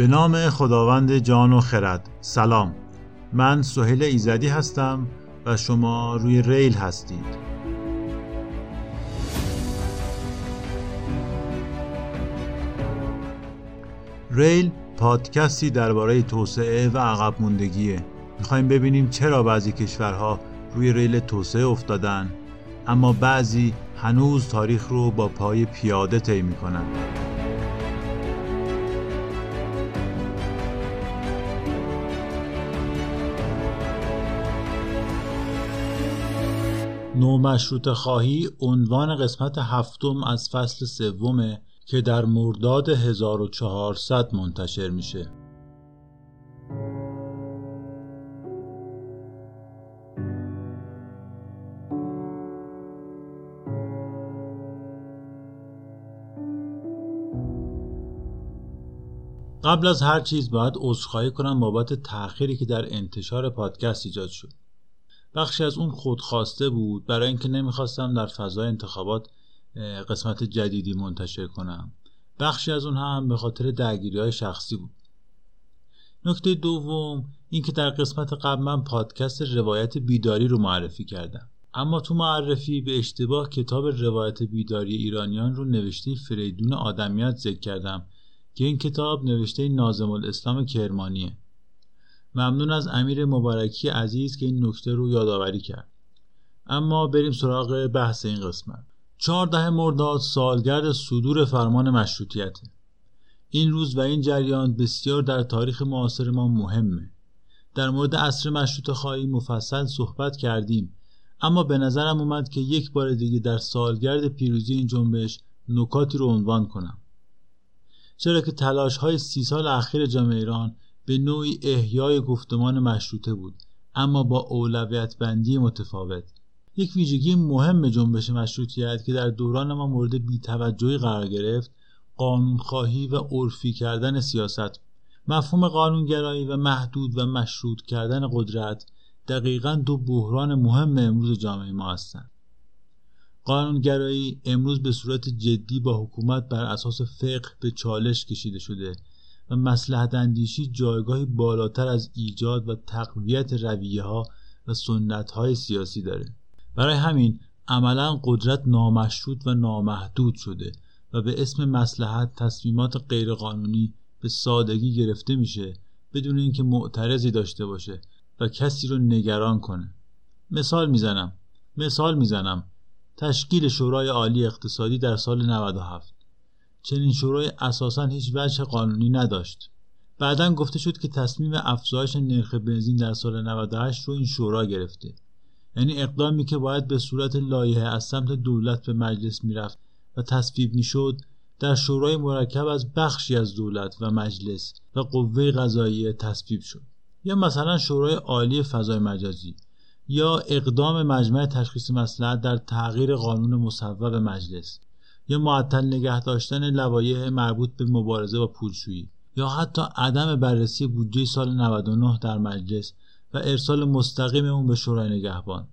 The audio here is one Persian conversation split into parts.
به نام خداوند جان و خرد. سلام. من سهیل ایزدی هستم و شما روی ریل هستید. ریل پادکستی درباره توسعه و عقب موندگیه. می‌خوایم ببینیم چرا بعضی کشورها روی ریل توسعه افتادن اما بعضی هنوز تاریخ رو با پای پیاده طی می‌کنن. نومشروط خواهی عنوان قسمت هفتم از فصل سومه که در مرداد 1400 منتشر میشه. قبل از هر چیز باید عذرخواهی کنم بابت تأخیری که در انتشار پادکست ایجاد شد. بخشی از اون خودخواسته بود برای اینکه نمی‌خواستم در فضای انتخابات قسمت جدیدی منتشر کنم. بخشی از اون هم به خاطر درگیری های شخصی بود. نکته دوم اینکه در قسمت قبل من پادکست روایت بیداری رو معرفی کردم. اما تو معرفی به اشتباه کتاب روایت بیداری ایرانیان رو نوشته فریدون آدمیت ذکر کردم که این کتاب نوشته نازم الاسلام کرمانیه. ممنون از امیر مبارکی عزیز که این نکته رو یادآوری کرد. اما بریم سراغ بحث این قسمت. چهارده مرداد سالگرد صدور فرمان مشروطیت این روز و این جریان بسیار در تاریخ معاصر ما مهمه. در مورد عصر مشروط خواهی مفصل صحبت کردیم اما به نظرم اومد که یک بار دیگه در سالگرد پیروزی این جنبش نکاتی رو عنوان کنم. چرا که تلاش های سی سال اخیر جامعه ایران به نوعی احیای گفتمان مشروطه بود اما با اولویت بندی متفاوت. یک ویژگی مهم جنبش مشروطیت که در دوران ما مورد بیتوجهی قرار گرفت قانونخواهی و عرفی کردن سیاست. مفهوم قانونگرایی و محدود و مشروط کردن قدرت دقیقا دو بحران مهم امروز جامعه ما هستند. قانونگرایی امروز به صورت جدی با حکومت بر اساس فقه به چالش کشیده شده و مسلحت اندیشی جایگاهی بالاتر از ایجاد و تقویت رویه ها و سنت های سیاسی داره. برای همین عملا قدرت نامشروط و نامحدود شده و به اسم مسلحت تصمیمات غیرقانونی به سادگی گرفته میشه بدون اینکه معترضی داشته باشه و کسی رو نگران کنه. مثال می‌زنم. مثال می‌زنم. تشکیل شورای عالی اقتصادی در سال 97 چنین شورای اساسا هیچ وجه قانونی نداشت. بعدا گفته شد که تصمیم افزایش نرخ بنزین در سال 98 رو این شورا گرفته. یعنی اقدامی که باید به صورت لایحه از سمت دولت به مجلس می‌رفت و تصویب می‌شد در شورای مرکب از بخشی از دولت و مجلس و قوه قضاییه تصویب شد. یا مثلا شورای عالی فضای مجازی یا اقدام مجمع تشخیص مسئلت در تغییر قانون مصوب مجلس. یا معطل نگه داشتن لوایح مربوط به مبارزه با پولشویی یا حتی عدم بررسی بودجه سال 99 در مجلس و ارسال مستقیم اون به شورای نگهبان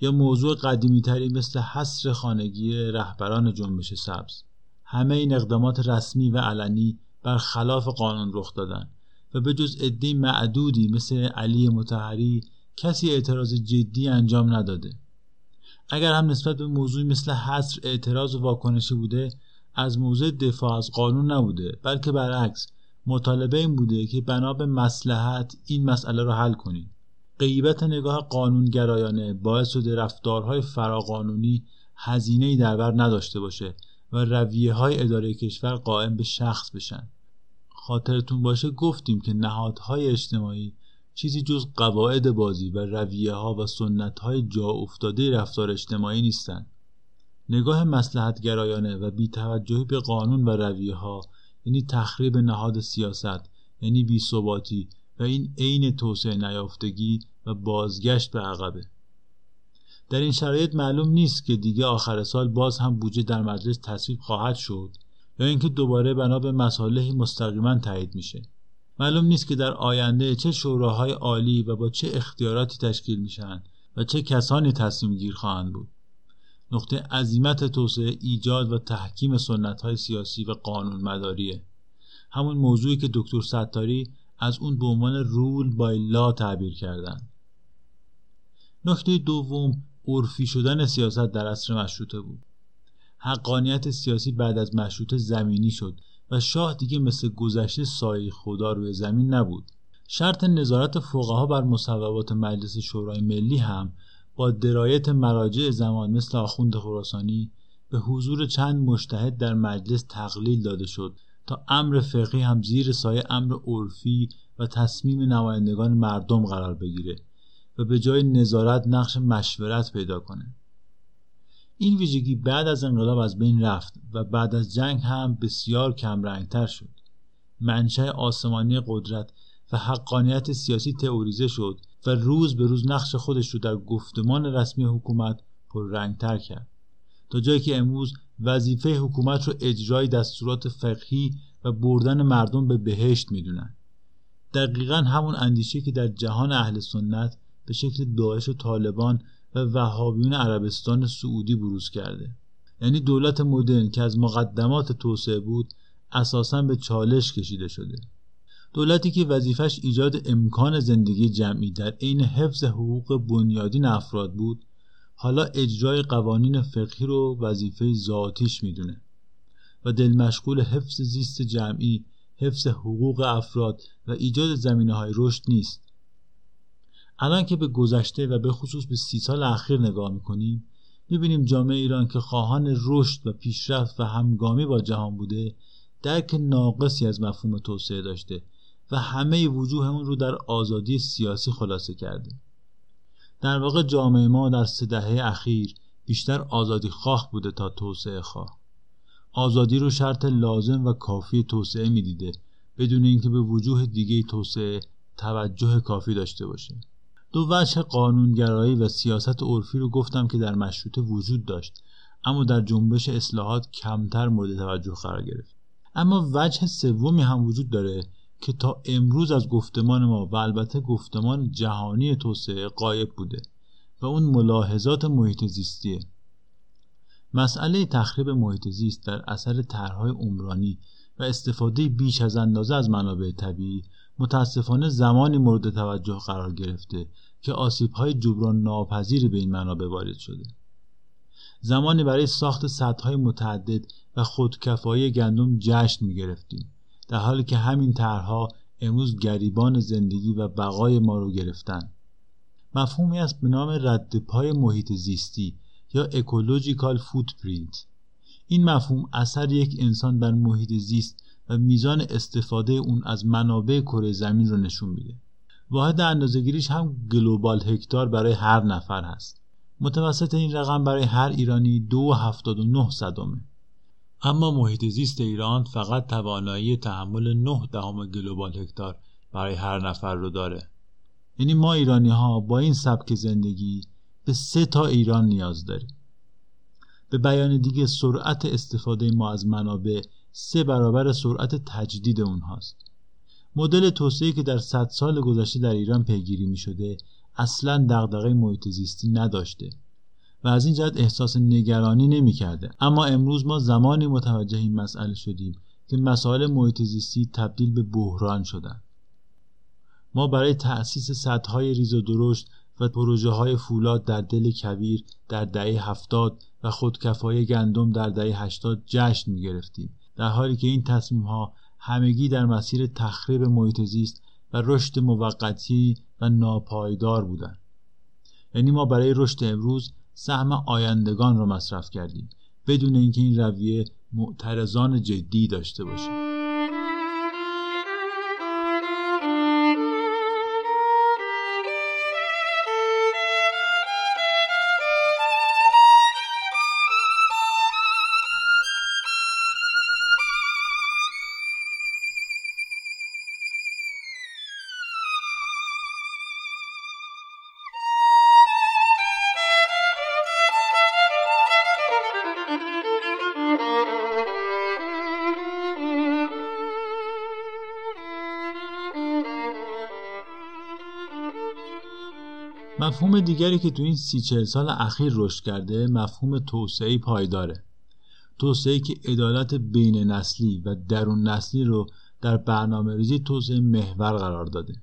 یا موضوع قدیمی تری مثل حصر خانگی رهبران جنبش سبز. همه این اقدامات رسمی و علنی بر خلاف قانون رخ دادن و به جز عده معدودی مثل علی متحری کسی اعتراض جدی انجام نداده. اگر هم نسبت به موضوعی مثل حصر اعتراض و واکنشی بوده از موضوع دفاع از قانون نبوده بلکه برعکس مطالبه این بوده که بنا به مسلحت این مسئله رو حل کنید غیبت نگاه قانونگرایانه باعث شده رفتارهای فراقانونی هزینه در بر نداشته باشه و رویه های اداره کشور قائم به شخص بشن. خاطرتون باشه گفتیم که نهادهای اجتماعی چیزی جز قواعد بازی و رویه ها و سنت های جا افتاده رفتار اجتماعی نیستند. نگاه مسلحت گرایانه و بیتوجهی به قانون و رویه ها یعنی تخریب نهاد سیاست یعنی بیثباتی و این عین توسعه نیافتگی و بازگشت به عقبه در این شرایط معلوم نیست که دیگه آخر سال باز هم بودجه در مجلس تصویب خواهد شد یا اینکه دوباره بنا به مصالحی مستقیما تایید میشه معلوم نیست که در آینده چه شوراهای عالی و با چه اختیاراتی تشکیل میشن و چه کسانی تصمیم گیر خواهند بود. نقطه عظیمت توسعه ایجاد و تحکیم سنت های سیاسی و قانون مداریه. همون موضوعی که دکتر ستاری از اون به عنوان رول بای لا تعبیر کردن نکته دوم عرفی شدن سیاست در عصر مشروطه بود. حقانیت سیاسی بعد از مشروطه زمینی شد و شاه دیگه مثل گذشته سایه خدا روی زمین نبود. شرط نظارت فقها بر مصوبات مجلس شورای ملی هم با درایت مراجع زمان مثل آخوند خراسانی به حضور چند مشتهد در مجلس تقلیل داده شد تا امر فقهی هم زیر سایه امر عرفی و تصمیم نمایندگان مردم قرار بگیره و به جای نظارت نقش مشورت پیدا کنه. این ویژگی بعد از انقلاب از بین رفت و بعد از جنگ هم بسیار کمرنگتر شد. منشأ آسمانی قدرت و حقانیت سیاسی تئوریزه شد و روز به روز نقش خودش رو در گفتمان رسمی حکومت پررنگتر کرد. تا جایی که امروز وظیفه حکومت رو اجرای دستورات فقهی و بردن مردم به بهشت می‌دونن. دقیقا همون اندیشه که در جهان اهل سنت به شکل داعش و طالبان و وهابیون عربستان سعودی بروز کرده. یعنی دولت مدرن که از مقدمات توسعه بود اساسا به چالش کشیده شده. دولتی که وظیفش ایجاد امکان زندگی جمعی در عین حفظ حقوق بنیادین افراد بود حالا اجرای قوانین فقهی رو وظیفه ذاتیش می‌دونه و دل مشغول حفظ زیست جمعی حفظ حقوق افراد و ایجاد زمینه های رشد نیست. الان که به گذشته و به خصوص به سی سال اخیر نگاه می‌کنیم می‌بینیم جامعه ایران که خواهان رشد و پیشرفت و همگامی با جهان بوده درک ناقصی از مفهوم توسعه داشته و همه وجوه اون رو در آزادی سیاسی خلاصه کرده. در واقع جامعه ما در سه دهه اخیر بیشتر آزادی خواه بوده تا توسعه خواه. آزادی رو شرط لازم و کافی توسعه می‌دیده بدون اینکه به وجوه دیگه توسعه توجه کافی داشته باشه دو وجه قانونگرایی و سیاست عرفی رو گفتم که در مشروطه وجود داشت اما در جنبش اصلاحات کمتر مورد توجه قرار گرفت. اما وجه سومی هم وجود داره که تا امروز از گفتمان ما و البته گفتمان جهانی توسعه قایب بوده و اون ملاحظات محیط زیستیه مسئله تخریب محیط زیست در اثر طرحهای عمرانی و استفاده بیش از اندازه از منابع طبیعی متاسفانه زمانی مورد توجه قرار گرفته که آسیبهای جبران ناپذیری به این منابع وارد شده. زمانی برای ساخت سدهای متعدد و خودکفایی گندم جشن می گرفتیم در حالی که همین طرحها امروز گریبان زندگی و بقای ما رو گرفتن. مفهومی است به نام رد پای محیط زیستی یا ecological footprint این مفهوم اثر یک انسان بر محیط زیست و میزان استفاده اون از منابع کره زمین رو نشون میده. واحد اندازهگیریش هم global هکتار برای هر نفر هست. متوسط این رقم برای هر ایرانی دو صدمه. اما محیط زیست ایران فقط توانایی تحمل 9 دهم global هکتار برای هر نفر رو داره. یعنی ما ایرانی ها با این سبک زندگی به سه تا ایران نیاز داریم. به بیان دیگه سرعت استفاده ما از منابع سه برابر سرعت تجدید اونهاست. مدل توسعه که در صد سال گذشته در ایران پیگیری می شده اصلا دغدغه محیط زیستی نداشته و از این جهت احساس نگرانی نمی کرده. اما امروز ما زمانی متوجه این مسئله شدیم که مسائل محیط زیستی تبدیل به بحران شدند ما برای تأسیس سدهای ریز و درشت و پروژه های فولاد در دل کبیر در دهه هفتاد و خودکفای گندم در دهه هشتاد جشن می گرفتیم در حالی که این تصمیم ها همگی در مسیر تخریب محیط زیست و رشد موقتی و ناپایدار بودند. یعنی ما برای رشد امروز سهم آیندگان را مصرف کردیم بدون اینکه این رویه معترضان جدی داشته باشیم مفهوم دیگری که تو این سی چهل سال اخیر رشد کرده مفهوم توسعه پایداره. توسعه که عدالت بین نسلی و درون نسلی رو در برنامه ریزی توسعه محور قرار داده.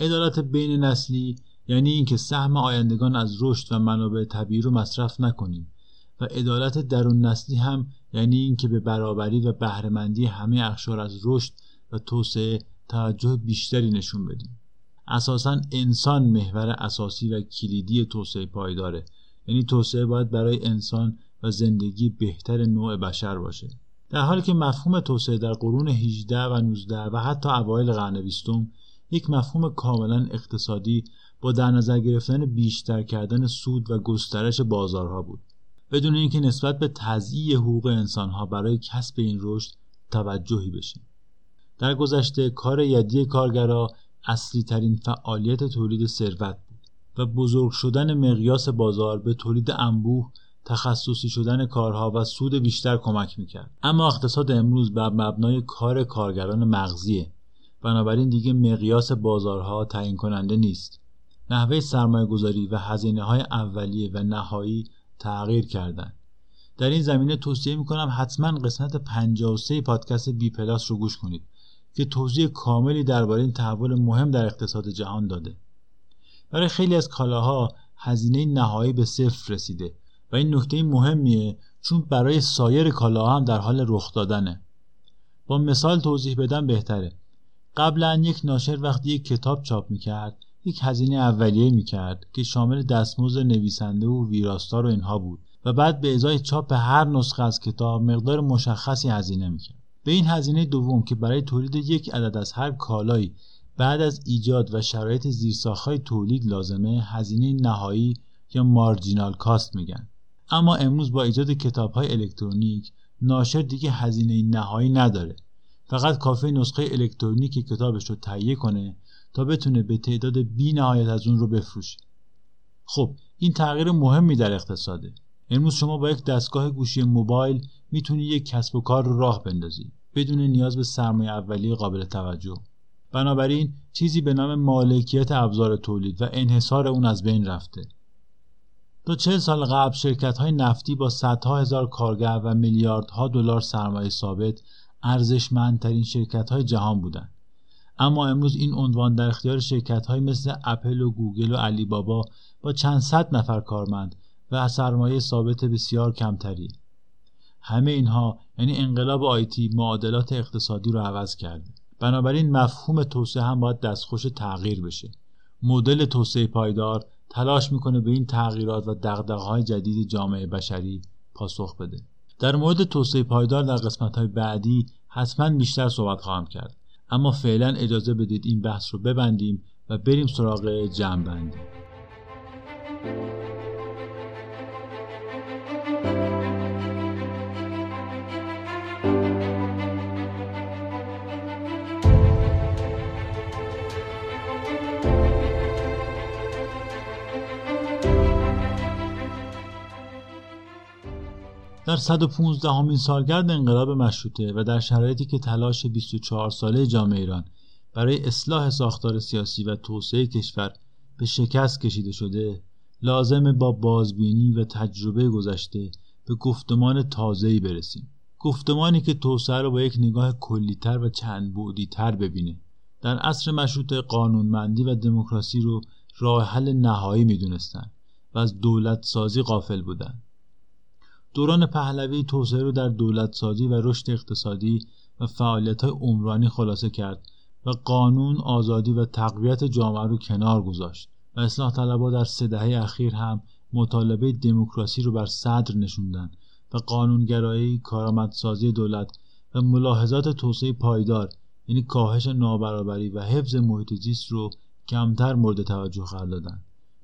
عدالت بین نسلی یعنی اینکه سهم آیندگان از رشد و منابع طبیعی رو مصرف نکنیم و عدالت درون نسلی هم یعنی اینکه به برابری و بهرهمندی همه اخشار از رشد و توسعه توجه بیشتری نشون بدیم. اساسا انسان محور اساسی و کلیدی توسعه پایداره یعنی توسعه باید برای انسان و زندگی بهتر نوع بشر باشه. در حالی که مفهوم توسعه در قرون 18 و 19 و حتی اوایل قرن بیستم یک مفهوم کاملا اقتصادی با در نظر گرفتن بیشتر کردن سود و گسترش بازارها بود. بدون اینکه نسبت به تضییع حقوق انسانها برای کسب این رشد توجهی بشه. در گذشته کار یدی کارگرا اصلی ترین فعالیت تولید ثروت بود و بزرگ شدن مقیاس بازار به تولید انبوه تخصصی شدن کارها و سود بیشتر کمک می‌کرد. اما اقتصاد امروز بر مبنای کار کارگران مغزیه. بنابراین دیگه مقیاس بازارها تعیین کننده نیست. نحوه سرمایه گذاری و هزینه های اولیه و نهایی تغییر کردند در این زمینه توصیه می‌کنم حتما قسمت 53 پادکست بی پلاس رو گوش کنید. که توضیح کاملی درباره این تحول مهم در اقتصاد جهان داده. برای خیلی از کالاها هزینه نهایی به صفر رسیده و این نکته مهمیه چون برای سایر کالاها هم در حال رخ دادنه. با مثال توضیح بدم بهتره. قبلا یک ناشر وقتی یک کتاب چاپ می‌کرد یک هزینه اولیه می‌کرد که شامل دستمزد نویسنده و ویراستار و اینها بود و بعد به ازای چاپ هر نسخه از کتاب مقدار مشخصی هزینه می‌کرد. به این هزینه دوم که برای تولید یک عدد از هر کالایی بعد از ایجاد و شرایط زیرساختهای تولید لازمه هزینه نهایی یا مارجینال کاست میگن. اما امروز با ایجاد کتاب های الکترونیک ناشر دیگه هزینه نهایی نداره. فقط کافی نسخه الکترونیکی کتابش رو تهیه کنه تا بتونه به تعداد بی نهایت از اون رو بفروشه. خب این تغییر مهمی در اقتصاده. امروز شما با یک دستگاه گوشی موبایل می‌تونی یک کسب و کار رو راه بندازی بدون نیاز به سرمایه اولیه قابل توجه. بنابراین چیزی به نام مالکیت ابزار تولید و انحصار اون از بین رفته. تا چه سال قبل شرکت های نفتی با صدها هزار کارگر و میلیاردها دلار سرمایه ثابت ارزشمندترین شرکت های جهان بودند. اما امروز این عنوان در اختیار شرکت های مثل اپل و گوگل و علی بابا با چند صد نفر کارمند و سرمایه ثابت بسیار کمتری. همه اینها یعنی انقلاب آیتی معادلات اقتصادی رو عوض کرده. بنابراین مفهوم توسعه هم باید دستخوش تغییر بشه. مدل توسعه پایدار تلاش می‌کنه به این تغییرات و دغدغه‌های جدید جامعه بشری پاسخ بده. در مورد توسعه پایدار در قسمت های بعدی حتما بیشتر صحبت خواهم کرد. اما فعلا اجازه بدید این بحث رو ببندیم و بریم سراغ جمع در 115 همین سالگرد انقلاب مشروطه و در شرایطی که تلاش 24 ساله جامعه ایران برای اصلاح ساختار سیاسی و توسعه کشور به شکست کشیده شده لازم با بازبینی و تجربه گذشته به گفتمان تازه‌ای برسیم. گفتمانی که توسعه را با یک نگاه کلیتر و چند بعدی تر ببینه. در عصر مشروطه قانونمندی و دموکراسی رو راه حل نهایی می‌دونستند و از دولت سازی غافل بودند دوران پهلوی توسعه رو در دولت سازی و رشد اقتصادی و فعالیت های عمرانی خلاصه کرد و قانون آزادی و تقویت جامعه رو کنار گذاشت و اصلاح طلبها در سه دهه اخیر هم مطالبه دموکراسی رو بر صدر نشوندن و قانونگرایی کارآمدسازی دولت و ملاحظات توسعه پایدار یعنی کاهش نابرابری و حفظ محیط زیست رو کمتر مورد توجه قرار دادن.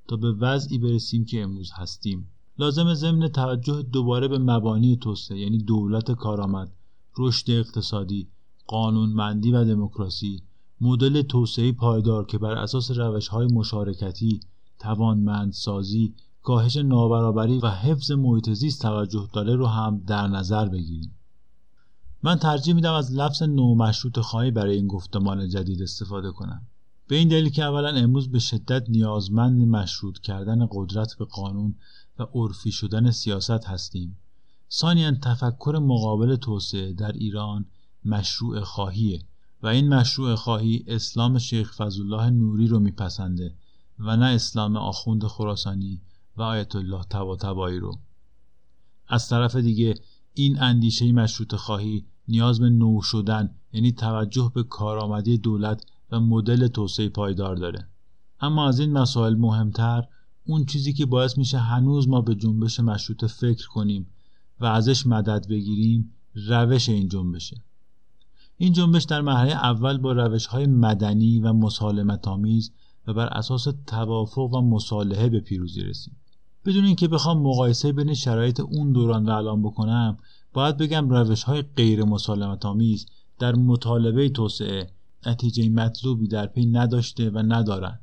تا به وضعی برسیم که امروز هستیم. لازم ضمن توجه دوباره به مبانی توسعه یعنی دولت کارآمد رشد اقتصادی قانونمندی و دموکراسی مدل توسعه پایدار که بر اساس روش های مشارکتی توانمندسازی کاهش نابرابری و حفظ محیط زیست توجه داره رو هم در نظر بگیریم. من ترجیح میدم از لفظ نومشروط خواهی برای این گفتمان جدید استفاده کنم. به این دلیل که اولا امروز به شدت نیازمند مشروط کردن قدرت به قانون و عرفی شدن سیاست هستیم. ثانیا تفکر مقابل توسعه در ایران مشروع خواهیه و این مشروع خواهی اسلام شیخ فضلالله نوری رو میپسنده و نه اسلام آخوند خراسانی و آیت الله طباطبایی رو. از طرف دیگه این اندیشه مشروط خواهی نیاز به نو شدن یعنی توجه به کارآمدی دولت و مدل توسعه پایدار داره. اما از این مسائل مهمتر اون چیزی که باعث میشه هنوز ما به جنبش مشروط فکر کنیم و ازش مدد بگیریم روش این جنبشه. این جنبش در مرحله اول با روش های مدنی و مسالمت آمیز و بر اساس توافق و مصالحه به پیروزی رسید بدون اینکه بخوام مقایسه بین شرایط اون دوران و الان بکنم باید بگم روش های غیر مسالمت آمیز در مطالبه توسعه نتیجه مطلوبی در پی نداشته و ندارن.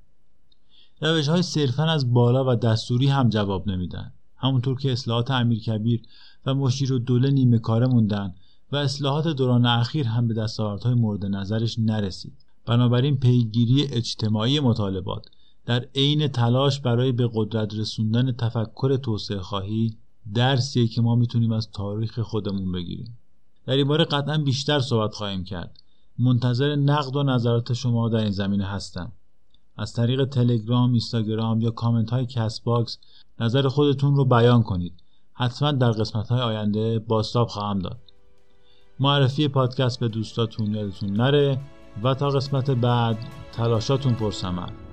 روش های صرفا از بالا و دستوری هم جواب نمیدن. همونطور که اصلاحات امیر کبیر و مشیر و دوله نیمه کاره موندن و اصلاحات دوران اخیر هم به دستاوردهای مورد نظرش نرسید. بنابراین پیگیری اجتماعی مطالبات در عین تلاش برای به قدرت رسوندن تفکر توسعه خواهی درسیه که ما می‌تونیم از تاریخ خودمون بگیریم. در این باره قطعا بیشتر صحبت خواهیم کرد. منتظر نقد و نظرات شما در این زمینه هستم. از طریق تلگرام، اینستاگرام یا کامنت های Castbox نظر خودتون رو بیان کنید. حتما در قسمت های آینده بازتاب خواهم داد. معرفی پادکست به دوستاتون یادتون نره و تا قسمت بعد تلاشاتون پرسمن